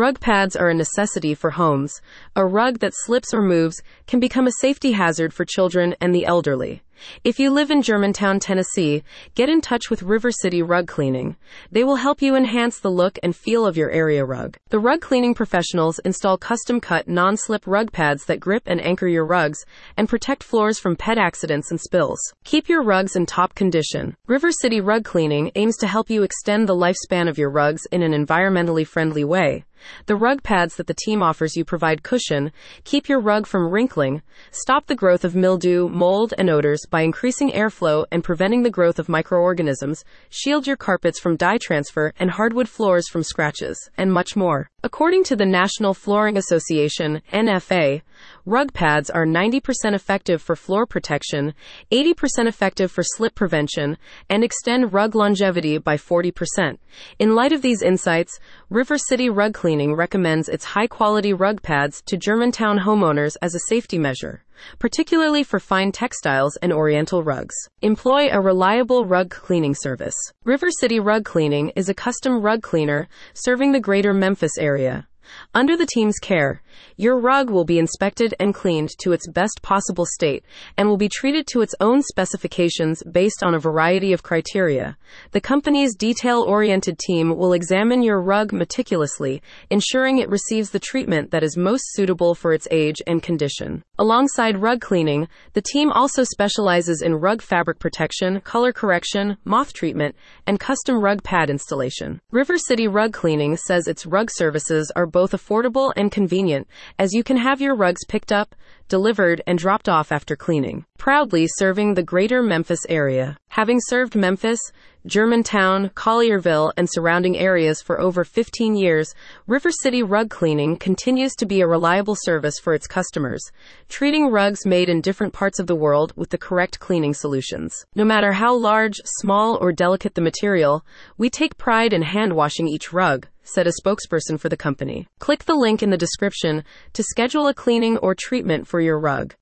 Rug pads are a necessity for homes. A rug that slips or moves can become a safety hazard for children and the elderly. If you live in Germantown, Tennessee, get in touch with River City Rug Cleaning. They will help you enhance the look and feel of your area rug. The rug cleaning professionals install custom cut non slip rug pads that grip and anchor your rugs and protect floors from pet accidents and spills. Keep your rugs in top condition. River City Rug Cleaning aims to help you extend the lifespan of your rugs in an environmentally friendly way. The rug pads that the team offers you provide cushion, keep your rug from wrinkling, stop the growth of mildew, mold, and odors by increasing airflow and preventing the growth of microorganisms, shield your carpets from dye transfer and hardwood floors from scratches, and much more. According to the National Flooring Association, NFA, rug pads are 90% effective for floor protection, 80% effective for slip prevention, and extend rug longevity by 40%. In light of these insights, River City Rug Cleaning recommends its high quality rug pads to Germantown homeowners as a safety measure particularly for fine textiles and oriental rugs. Employ a reliable rug cleaning service. River City Rug Cleaning is a custom rug cleaner serving the greater Memphis area. Under the team's care, your rug will be inspected and cleaned to its best possible state and will be treated to its own specifications based on a variety of criteria. The company's detail oriented team will examine your rug meticulously, ensuring it receives the treatment that is most suitable for its age and condition. Alongside rug cleaning, the team also specializes in rug fabric protection, color correction, moth treatment, and custom rug pad installation. River City Rug Cleaning says its rug services are both affordable and convenient as you can have your rugs picked up, delivered, and dropped off after cleaning. Proudly serving the greater Memphis area. Having served Memphis, Germantown, Collierville, and surrounding areas for over 15 years, River City Rug Cleaning continues to be a reliable service for its customers, treating rugs made in different parts of the world with the correct cleaning solutions. No matter how large, small, or delicate the material, we take pride in hand washing each rug said a spokesperson for the company. Click the link in the description to schedule a cleaning or treatment for your rug.